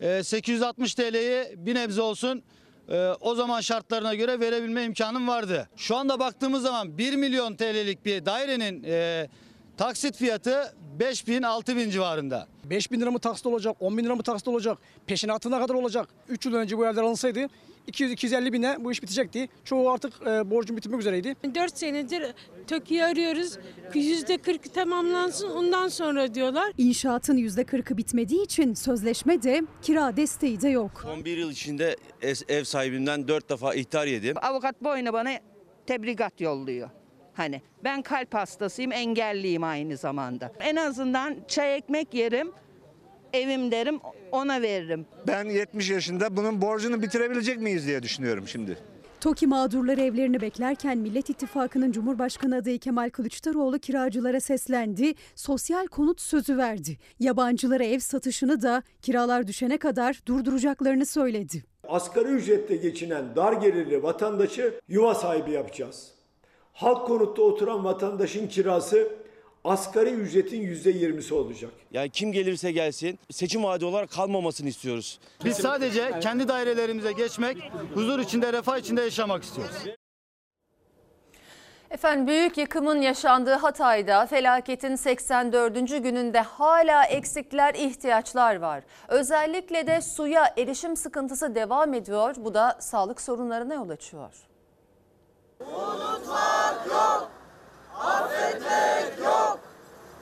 Ee, 860 TL'yi bir nebze olsun e, o zaman şartlarına göre verebilme imkanım vardı. Şu anda baktığımız zaman 1 milyon TL'lik bir dairenin e, taksit fiyatı 5 bin 6 bin civarında. 5 bin lira mı taksit olacak, 10 bin lira mı taksit olacak, peşinatına kadar olacak. 3 yıl önce bu evler alınsaydı 200-250 bine bu iş bitecekti. Çoğu artık e, borcun bitirmek üzereydi. 4 senedir TOKİ'yi arıyoruz. %40 tamamlansın ondan sonra diyorlar. İnşaatın %40'ı bitmediği için sözleşme de kira desteği de yok. Son bir yıl içinde ev sahibinden dört defa ihtar yedim. Avukat boyuna bana tebrikat yolluyor. Hani ben kalp hastasıyım, engelliyim aynı zamanda. En azından çay ekmek yerim, evim derim, ona veririm. Ben 70 yaşında bunun borcunu bitirebilecek miyiz diye düşünüyorum şimdi. TOKİ mağdurları evlerini beklerken Millet İttifakı'nın Cumhurbaşkanı adayı Kemal Kılıçdaroğlu kiracılara seslendi, sosyal konut sözü verdi. Yabancılara ev satışını da kiralar düşene kadar durduracaklarını söyledi. Asgari ücretle geçinen dar gelirli vatandaşı yuva sahibi yapacağız. Halk konutta oturan vatandaşın kirası asgari ücretin %20'si olacak. Yani kim gelirse gelsin seçim vaadi olarak kalmamasını istiyoruz. Biz sadece kendi dairelerimize geçmek, huzur içinde, refah içinde yaşamak istiyoruz. Efendim büyük yıkımın yaşandığı Hatay'da felaketin 84. gününde hala eksikler, ihtiyaçlar var. Özellikle de suya erişim sıkıntısı devam ediyor. Bu da sağlık sorunlarına yol açıyor. Unutmak yok, affetmek yok,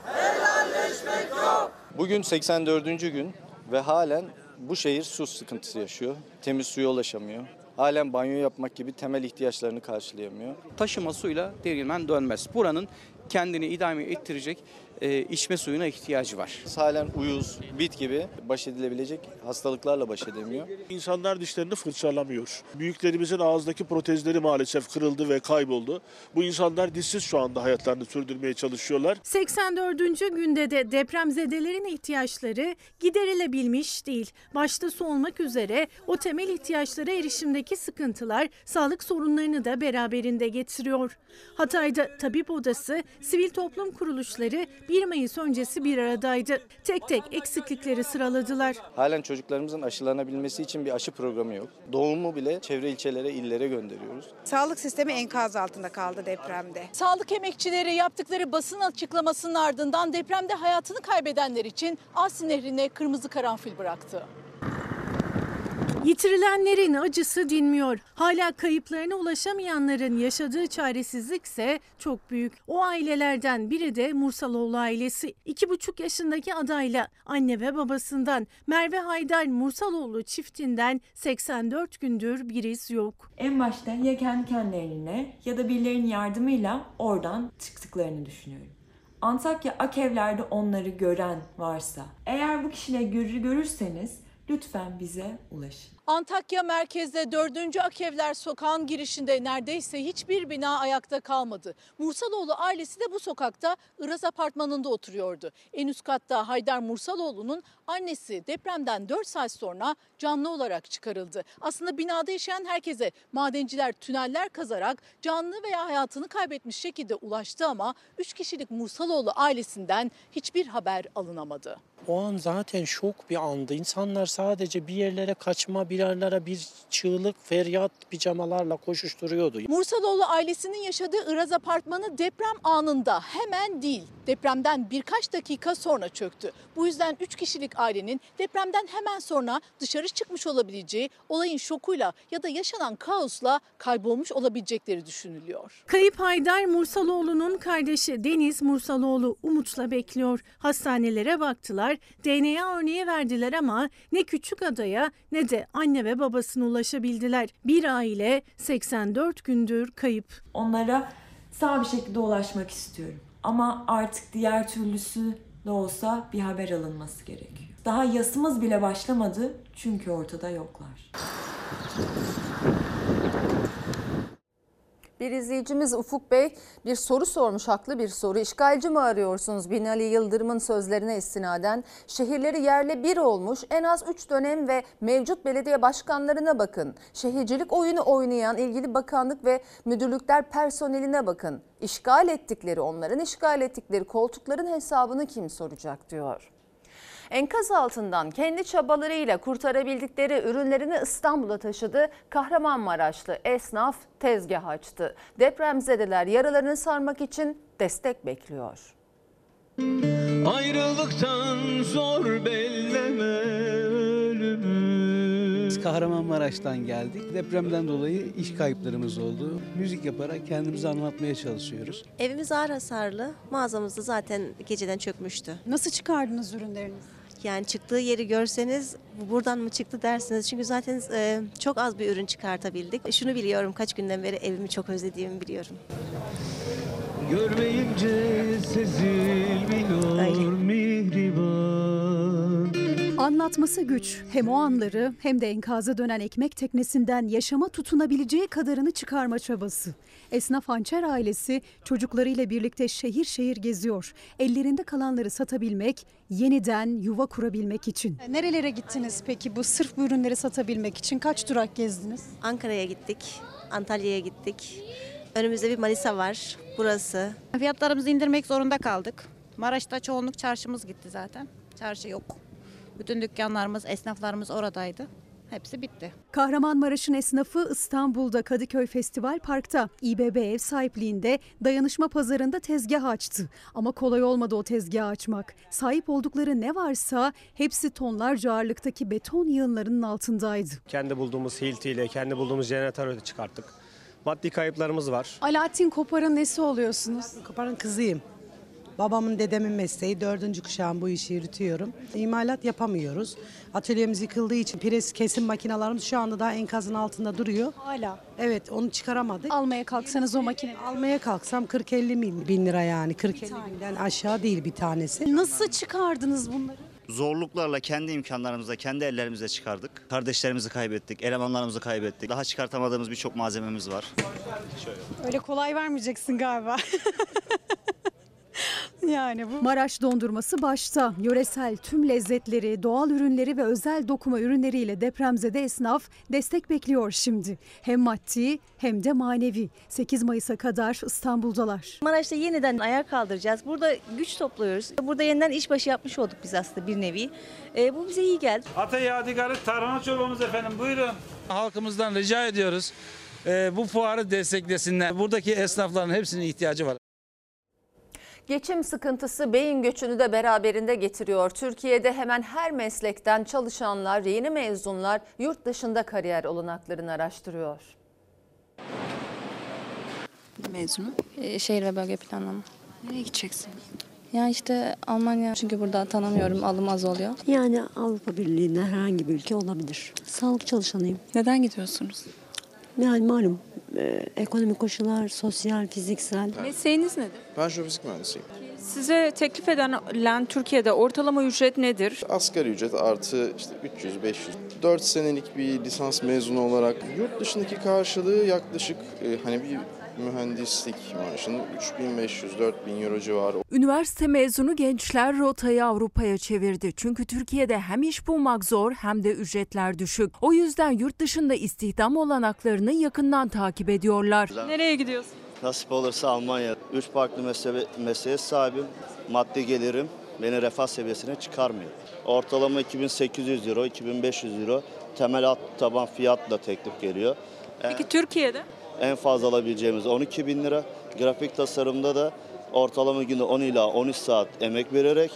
helalleşmek yok. Bugün 84. gün ve halen bu şehir su sıkıntısı yaşıyor. Temiz suya ulaşamıyor. Halen banyo yapmak gibi temel ihtiyaçlarını karşılayamıyor. Taşıma suyla değirmen dönmez. Buranın kendini idame ettirecek e, içme suyuna ihtiyacı var. Halen uyuz, bit gibi baş edilebilecek hastalıklarla baş edemiyor. İnsanlar dişlerini fırçalamıyor. Büyüklerimizin ağızdaki protezleri maalesef kırıldı ve kayboldu. Bu insanlar dişsiz şu anda hayatlarını sürdürmeye çalışıyorlar. 84. günde de depremzedelerin ihtiyaçları giderilebilmiş değil. Başta su olmak üzere o temel ihtiyaçlara erişimdeki sıkıntılar sağlık sorunlarını da beraberinde getiriyor. Hatay'da tabip odası, sivil toplum kuruluşları 1 Mayıs öncesi bir aradaydı. Tek tek eksiklikleri sıraladılar. Halen çocuklarımızın aşılanabilmesi için bir aşı programı yok. Doğumu bile çevre ilçelere, illere gönderiyoruz. Sağlık sistemi enkaz altında kaldı depremde. Sağlık emekçileri yaptıkları basın açıklamasının ardından depremde hayatını kaybedenler için Asin Nehri'ne kırmızı karanfil bıraktı. Yitirilenlerin acısı dinmiyor. Hala kayıplarına ulaşamayanların yaşadığı çaresizlik ise çok büyük. O ailelerden biri de Mursaloğlu ailesi. 2,5 yaşındaki adayla anne ve babasından Merve Haydar Mursaloğlu çiftinden 84 gündür bir iz yok. En başta ya kendi kendilerine ya da birilerinin yardımıyla oradan çıktıklarını düşünüyorum. Antakya Akevler'de onları gören varsa, eğer bu kişileri görür görürseniz lütfen bize ulaşın. Antakya merkezde 4. Akevler sokağın girişinde neredeyse hiçbir bina ayakta kalmadı. Mursaloğlu ailesi de bu sokakta Iraz apartmanında oturuyordu. En üst katta Haydar Mursaloğlu'nun annesi depremden 4 saat sonra canlı olarak çıkarıldı. Aslında binada yaşayan herkese madenciler tüneller kazarak canlı veya hayatını kaybetmiş şekilde ulaştı ama 3 kişilik Mursaloğlu ailesinden hiçbir haber alınamadı. O an zaten şok bir andı. İnsanlar sadece bir yerlere kaçma, bir yerlere bir çığlık, feryat pijamalarla koşuşturuyordu. Mursaloğlu ailesinin yaşadığı Iraz apartmanı deprem anında hemen değil depremden birkaç dakika sonra çöktü. Bu yüzden 3 kişilik ailenin depremden hemen sonra dışarı çıkmış olabileceği olayın şokuyla ya da yaşanan kaosla kaybolmuş olabilecekleri düşünülüyor. Kayıp Haydar Mursaloğlu'nun kardeşi Deniz Mursaloğlu umutla bekliyor. Hastanelere baktılar, DNA örneği verdiler ama ne küçük adaya ne de anne ve babasına ulaşabildiler. Bir aile 84 gündür kayıp. Onlara sağ bir şekilde ulaşmak istiyorum. Ama artık diğer türlüsü de olsa bir haber alınması gerekiyor. Daha yasımız bile başlamadı çünkü ortada yoklar. Bir izleyicimiz Ufuk Bey bir soru sormuş haklı bir soru. İşgalci mi arıyorsunuz? Binali Yıldırım'ın sözlerine istinaden şehirleri yerle bir olmuş en az 3 dönem ve mevcut belediye başkanlarına bakın. Şehircilik oyunu oynayan ilgili bakanlık ve müdürlükler personeline bakın. İşgal ettikleri onların işgal ettikleri koltukların hesabını kim soracak diyor. Enkaz altından kendi çabalarıyla kurtarabildikleri ürünlerini İstanbul'a taşıdı. Kahramanmaraşlı esnaf tezgah açtı. Depremzedeler yaralarını sarmak için destek bekliyor. Ayrılıktan zor belleme ölümü. Biz Kahramanmaraş'tan geldik. Depremden dolayı iş kayıplarımız oldu. Müzik yaparak kendimizi anlatmaya çalışıyoruz. Evimiz ağır hasarlı. Mağazamız da zaten geceden çökmüştü. Nasıl çıkardınız ürünlerinizi? Yani çıktığı yeri görseniz "Bu buradan mı çıktı dersiniz. Çünkü zaten e, çok az bir ürün çıkartabildik. Şunu biliyorum kaç günden beri evimi çok özlediğimi biliyorum. Görmeyince sezilmiyor mihriban. Anlatması güç. Hem o anları hem de enkaza dönen ekmek teknesinden yaşama tutunabileceği kadarını çıkarma çabası. Esnaf Hançer ailesi çocuklarıyla birlikte şehir şehir geziyor. Ellerinde kalanları satabilmek, yeniden yuva kurabilmek için. Nerelere gittiniz peki bu sırf bu ürünleri satabilmek için? Kaç durak gezdiniz? Ankara'ya gittik, Antalya'ya gittik. Önümüzde bir Manisa var, burası. Fiyatlarımızı indirmek zorunda kaldık. Maraş'ta çoğunluk çarşımız gitti zaten. Çarşı yok. Bütün dükkanlarımız, esnaflarımız oradaydı. Hepsi bitti. Kahramanmaraş'ın esnafı İstanbul'da Kadıköy Festival Park'ta İBB ev sahipliğinde dayanışma pazarında tezgah açtı. Ama kolay olmadı o tezgahı açmak. Sahip oldukları ne varsa hepsi tonlarca ağırlıktaki beton yığınlarının altındaydı. Kendi bulduğumuz hiltiyle, kendi bulduğumuz jeneratörü çıkarttık. Maddi kayıplarımız var. Alaaddin Kopar'ın nesi oluyorsunuz? Kopar'ın kızıyım. Babamın dedemin mesleği dördüncü kuşağım bu işi yürütüyorum. İmalat yapamıyoruz. Atölyemiz yıkıldığı için pres kesim makinalarımız şu anda daha enkazın altında duruyor. Hala. Evet onu çıkaramadık. Almaya kalksanız o makine. Almaya kalksam 40-50 bin, bin lira yani. 40-50 binden aşağı değil bir tanesi. Nasıl çıkardınız bunları? Zorluklarla kendi imkanlarımızla, kendi ellerimizle çıkardık. Kardeşlerimizi kaybettik, elemanlarımızı kaybettik. Daha çıkartamadığımız birçok malzememiz var. Şöyle. Öyle kolay vermeyeceksin galiba. yani bu. Maraş dondurması başta. Yöresel tüm lezzetleri, doğal ürünleri ve özel dokuma ürünleriyle depremzede esnaf destek bekliyor şimdi. Hem maddi hem de manevi. 8 Mayıs'a kadar İstanbul'dalar. Maraş'ta yeniden ayağa kaldıracağız. Burada güç topluyoruz. Burada yeniden işbaşı yapmış olduk biz aslında bir nevi. E, bu bize iyi geldi. Ata Yadigarı tarhana çorbamız efendim buyurun. Halkımızdan rica ediyoruz. Ee, bu fuarı desteklesinler. Buradaki esnafların hepsinin ihtiyacı var. Geçim sıkıntısı beyin göçünü de beraberinde getiriyor. Türkiye'de hemen her meslekten çalışanlar, yeni mezunlar yurt dışında kariyer olanaklarını araştırıyor. Mezunu. Ee, şehir ve bölge planlama. Nereye gideceksin? Ya işte Almanya çünkü burada tanımıyorum alım az oluyor. Yani Avrupa Birliği'nde herhangi bir ülke olabilir. Sağlık çalışanıyım. Neden gidiyorsunuz? Yani malum e, ekonomik koşullar, sosyal, fiziksel. Mesleğiniz nedir? Ben fizik mühendisiyim. Size teklif edilen Türkiye'de ortalama ücret nedir? Asgari ücret artı işte 300-500 4 senelik bir lisans mezunu olarak yurt dışındaki karşılığı yaklaşık e, hani bir mühendislik maaşının 3500-4000 euro civarı. Üniversite mezunu gençler rotayı Avrupa'ya çevirdi. Çünkü Türkiye'de hem iş bulmak zor hem de ücretler düşük. O yüzden yurt dışında istihdam olanaklarını yakından takip ediyorlar. Nereye gidiyorsun? Nasip olursa Almanya. Üç farklı mesle mesleğe sahibim. Maddi gelirim beni refah seviyesine çıkarmıyor. Ortalama 2800 euro, 2500 euro temel alt taban fiyatla teklif geliyor. Peki Türkiye'de? En fazla alabileceğimiz 12 bin lira. Grafik tasarımda da ortalama günde 10 ila 13 saat emek vererek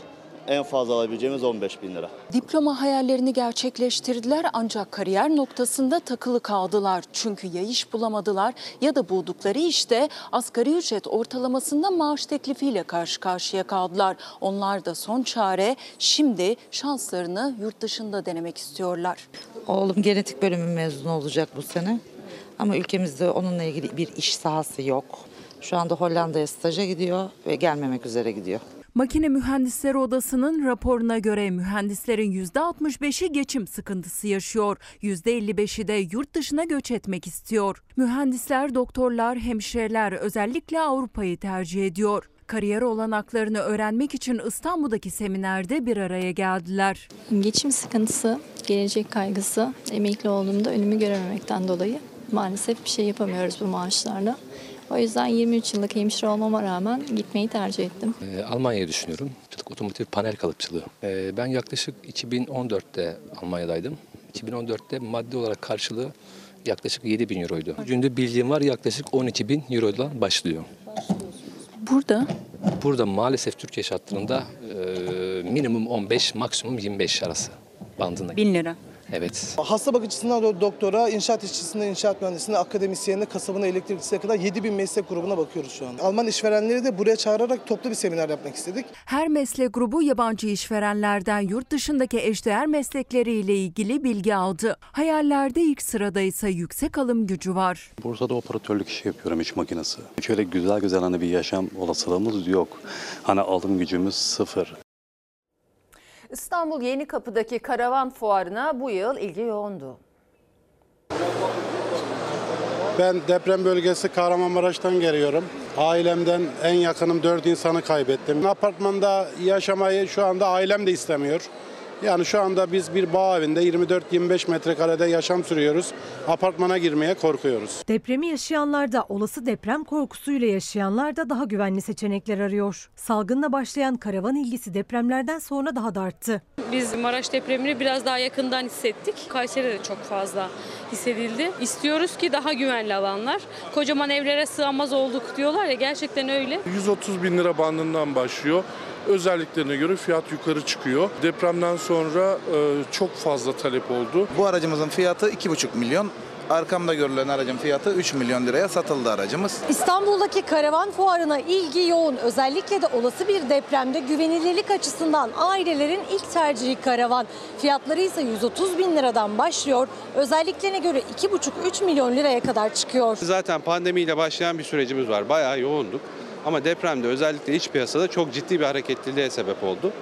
en fazla alabileceğimiz 15 bin lira. Diploma hayallerini gerçekleştirdiler ancak kariyer noktasında takılı kaldılar. Çünkü ya iş bulamadılar ya da buldukları işte asgari ücret ortalamasında maaş teklifiyle karşı karşıya kaldılar. Onlar da son çare şimdi şanslarını yurt dışında denemek istiyorlar. Oğlum genetik bölümü mezunu olacak bu sene. Ama ülkemizde onunla ilgili bir iş sahası yok. Şu anda Hollanda'ya staja gidiyor ve gelmemek üzere gidiyor. Makine Mühendisleri Odası'nın raporuna göre mühendislerin %65'i geçim sıkıntısı yaşıyor. %55'i de yurt dışına göç etmek istiyor. Mühendisler, doktorlar, hemşireler özellikle Avrupa'yı tercih ediyor. Kariyer olanaklarını öğrenmek için İstanbul'daki seminerde bir araya geldiler. Geçim sıkıntısı, gelecek kaygısı, emekli olduğumda önümü görememekten dolayı maalesef bir şey yapamıyoruz bu maaşlarla. O yüzden 23 yıllık hemşire olmama rağmen gitmeyi tercih ettim. Ee, Almanya'yı düşünüyorum. Otomotiv panel kalıpçılığı. Ee, ben yaklaşık 2014'te Almanya'daydım. 2014'te maddi olarak karşılığı yaklaşık 7 bin euroydu. Günde bildiğim var yaklaşık 12 bin eurodan başlıyor. Burada? Burada maalesef Türkiye şartlarında e, minimum 15, maksimum 25 arası bandında. Bin lira. Evet. Hasta bakıcısından do- doktora, inşaat işçisinden inşaat mühendisine, akademisyenine, kasabına, elektrikçisine kadar 7000 meslek grubuna bakıyoruz şu an. Alman işverenleri de buraya çağırarak toplu bir seminer yapmak istedik. Her meslek grubu yabancı işverenlerden yurt dışındaki eşdeğer meslekleriyle ilgili bilgi aldı. Hayallerde ilk sırada ise yüksek alım gücü var. Bursa'da operatörlük işi yapıyorum iş makinesi. Şöyle güzel güzel hani bir yaşam olasılığımız yok. Hani alım gücümüz sıfır. İstanbul Yenikapı'daki karavan fuarına bu yıl ilgi yoğundu. Ben deprem bölgesi Kahramanmaraş'tan geliyorum. Ailemden en yakınım dört insanı kaybettim. Apartmanda yaşamayı şu anda ailem de istemiyor. Yani şu anda biz bir bağ evinde 24-25 metrekarede yaşam sürüyoruz. Apartmana girmeye korkuyoruz. Depremi yaşayanlar da olası deprem korkusuyla yaşayanlar da daha güvenli seçenekler arıyor. Salgınla başlayan karavan ilgisi depremlerden sonra daha da arttı. Biz Maraş depremini biraz daha yakından hissettik. Kayseri'de de çok fazla hissedildi. İstiyoruz ki daha güvenli alanlar. Kocaman evlere sığamaz olduk diyorlar ya gerçekten öyle. 130 bin lira bandından başlıyor. Özelliklerine göre fiyat yukarı çıkıyor. Depremden sonra e, çok fazla talep oldu. Bu aracımızın fiyatı 2,5 milyon. Arkamda görülen aracın fiyatı 3 milyon liraya satıldı aracımız. İstanbul'daki karavan fuarına ilgi yoğun. Özellikle de olası bir depremde güvenilirlik açısından ailelerin ilk tercihi karavan. Fiyatları ise 130 bin liradan başlıyor. Özelliklerine göre 2,5-3 milyon liraya kadar çıkıyor. Zaten pandemiyle başlayan bir sürecimiz var. Bayağı yoğunduk. Ama depremde özellikle iç piyasada çok ciddi bir hareketliliğe sebep oldu.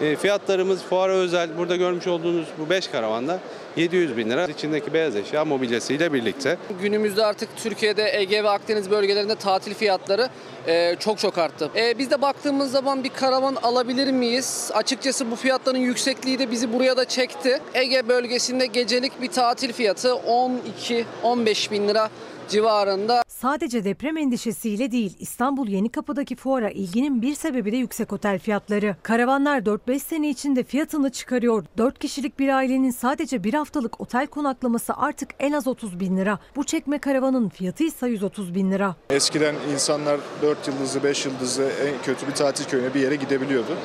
E, fiyatlarımız fuara özel burada görmüş olduğunuz bu 5 karavanda 700 bin lira içindeki beyaz eşya mobilyasıyla birlikte. Günümüzde artık Türkiye'de Ege ve Akdeniz bölgelerinde tatil fiyatları e, çok çok arttı. E, biz de baktığımız zaman bir karavan alabilir miyiz? Açıkçası bu fiyatların yüksekliği de bizi buraya da çekti. Ege bölgesinde gecelik bir tatil fiyatı 12-15 bin lira civarında. Sadece deprem endişesiyle değil İstanbul Yenikapı'daki fuara ilginin bir sebebi de yüksek otel fiyatları. Karavanlar 4-5 sene içinde fiyatını çıkarıyor. 4 kişilik bir ailenin sadece bir haftalık otel konaklaması artık en az 30 bin lira. Bu çekme karavanın fiyatı ise 130 bin lira. Eskiden insanlar 4 yıldızlı 5 yıldızlı en kötü bir tatil köyüne bir yere gidebiliyordu.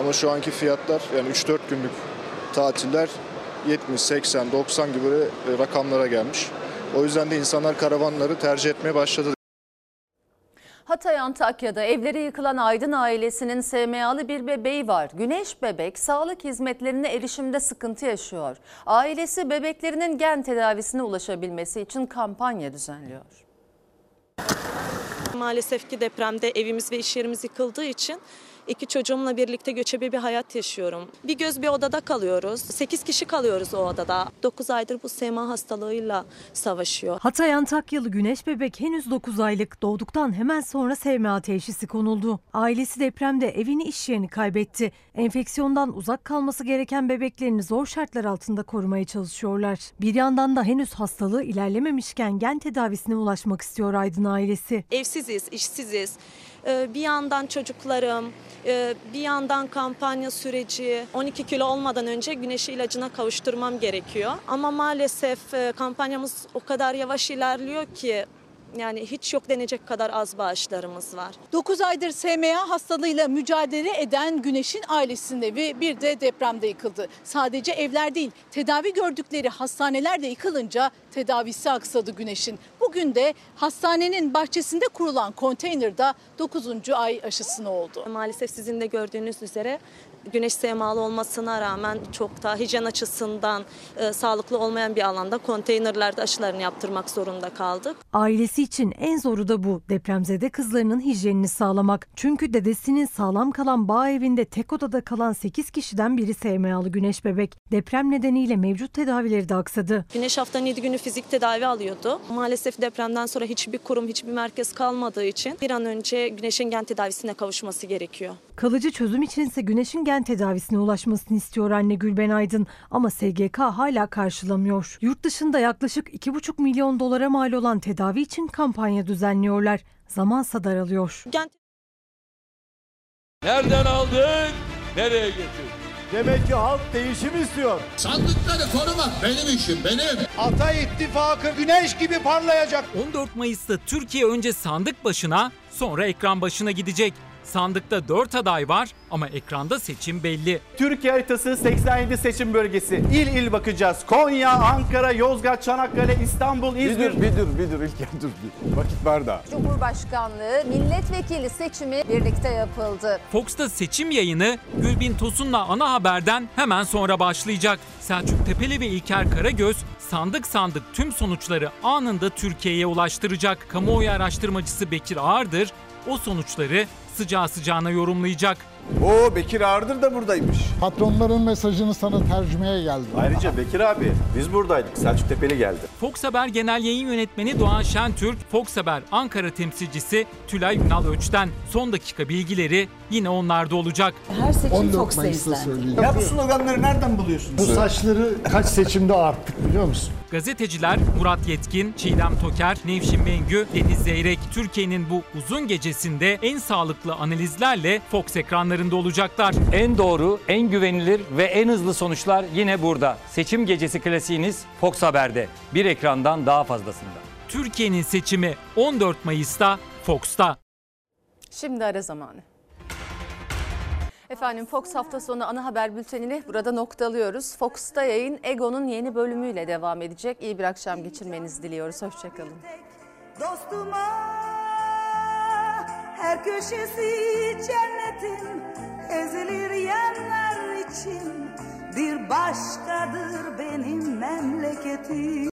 Ama şu anki fiyatlar yani 3-4 günlük tatiller 70, 80, 90 gibi böyle e, rakamlara gelmiş. O yüzden de insanlar karavanları tercih etmeye başladı. Hatay Antakya'da evleri yıkılan Aydın ailesinin SMA'lı bir bebeği var. Güneş bebek sağlık hizmetlerine erişimde sıkıntı yaşıyor. Ailesi bebeklerinin gen tedavisine ulaşabilmesi için kampanya düzenliyor. Maalesef ki depremde evimiz ve iş yerimiz yıkıldığı için İki çocuğumla birlikte göçebe bir hayat yaşıyorum. Bir göz bir odada kalıyoruz. 8 kişi kalıyoruz o odada. 9 aydır bu SMA hastalığıyla savaşıyor. Hatay Antakyalı Güneş bebek henüz 9 aylık doğduktan hemen sonra SMA teşhisi konuldu. Ailesi depremde evini iş yerini kaybetti. Enfeksiyondan uzak kalması gereken bebeklerini zor şartlar altında korumaya çalışıyorlar. Bir yandan da henüz hastalığı ilerlememişken gen tedavisine ulaşmak istiyor Aydın ailesi. Evsiziz, işsiziz. Ee, Bir yandan çocuklarım, e, bir yandan kampanya süreci. 12 kilo olmadan önce güneş ilacına kavuşturmam gerekiyor. Ama maalesef e, kampanyamız o kadar yavaş ilerliyor ki yani hiç yok denecek kadar az bağışlarımız var. 9 aydır SMA hastalığıyla mücadele eden Güneş'in ailesinin evi bir de depremde yıkıldı. Sadece evler değil, tedavi gördükleri hastaneler de yıkılınca tedavisi aksadı Güneş'in. Bugün de hastanenin bahçesinde kurulan konteynerda 9. ay aşısını oldu. Maalesef sizin de gördüğünüz üzere güneş SMA'lı olmasına rağmen çok da hijyen açısından e, sağlıklı olmayan bir alanda konteynerlerde aşılarını yaptırmak zorunda kaldık. Ailesi için en zoru da bu. Depremzede kızlarının hijyenini sağlamak. Çünkü dedesinin sağlam kalan bağ evinde tek odada kalan 8 kişiden biri SMA'lı güneş bebek. Deprem nedeniyle mevcut tedavileri de aksadı. Güneş haftanın 7 günü fizik tedavi alıyordu. Maalesef depremden sonra hiçbir kurum, hiçbir merkez kalmadığı için bir an önce güneşin gen tedavisine kavuşması gerekiyor. Kalıcı çözüm içinse güneşin gen tedavisine ulaşmasını istiyor anne Gülben Aydın ama SGK hala karşılamıyor. Yurt dışında yaklaşık 2,5 milyon dolara mal olan tedavi için kampanya düzenliyorlar. Zamansa daralıyor. Gen Nereden aldın? Nereye getirdin? Demek ki halk değişim istiyor. Sandıkları korumak benim işim, benim. Ata ittifakı güneş gibi parlayacak. 14 Mayıs'ta Türkiye önce sandık başına, sonra ekran başına gidecek. Sandıkta 4 aday var ama ekranda seçim belli. Türkiye haritası 87 seçim bölgesi. İl il bakacağız. Konya, Ankara, Yozgat, Çanakkale, İstanbul, İzmir. Bir dur, bir dur İlker dur. Bir. Vakit var da. Cumhurbaşkanlığı milletvekili seçimi birlikte yapıldı. Fox'ta seçim yayını Gülbin Tosun'la ana haberden hemen sonra başlayacak. Selçuk Tepeli ve İlker Karagöz sandık sandık tüm sonuçları anında Türkiye'ye ulaştıracak. Kamuoyu araştırmacısı Bekir Ağırdır o sonuçları sıcağı sıcağına yorumlayacak. Oo Bekir Ağırdır da buradaymış. Patronların mesajını sana tercümeye geldim. Ayrıca Bekir abi biz buradaydık. Selçuk Tepeli geldi. Fox Haber Genel Yayın Yönetmeni Doğan Şentürk, Fox Haber Ankara temsilcisi Tülay Ünal Öç'ten son dakika bilgileri yine onlarda olacak. Her seçim 14 Fox'ta izlendi. Ya bu sloganları nereden buluyorsunuz? Bu saçları kaç seçimde arttık biliyor musun? Gazeteciler Murat Yetkin, Çiğdem Toker, Nevşin Mengü, Deniz Zeyrek, Türkiye'nin bu uzun gecesinde en sağlıklı analizlerle Fox ekranlarında olacaklar. En doğru, en güvenilir ve en hızlı sonuçlar yine burada. Seçim gecesi klasiğiniz Fox Haber'de. Bir ekrandan daha fazlasında. Türkiye'nin seçimi 14 Mayıs'ta Fox'ta. Şimdi ara zamanı. Efendim Fox hafta sonu ana haber bültenini burada noktalıyoruz. Fox'ta yayın Ego'nun yeni bölümüyle devam edecek. İyi bir akşam geçirmenizi diliyoruz. Hoşçakalın. Dostuma her köşesi cennetin ezilir yerler için bir başkadır benim memleketim.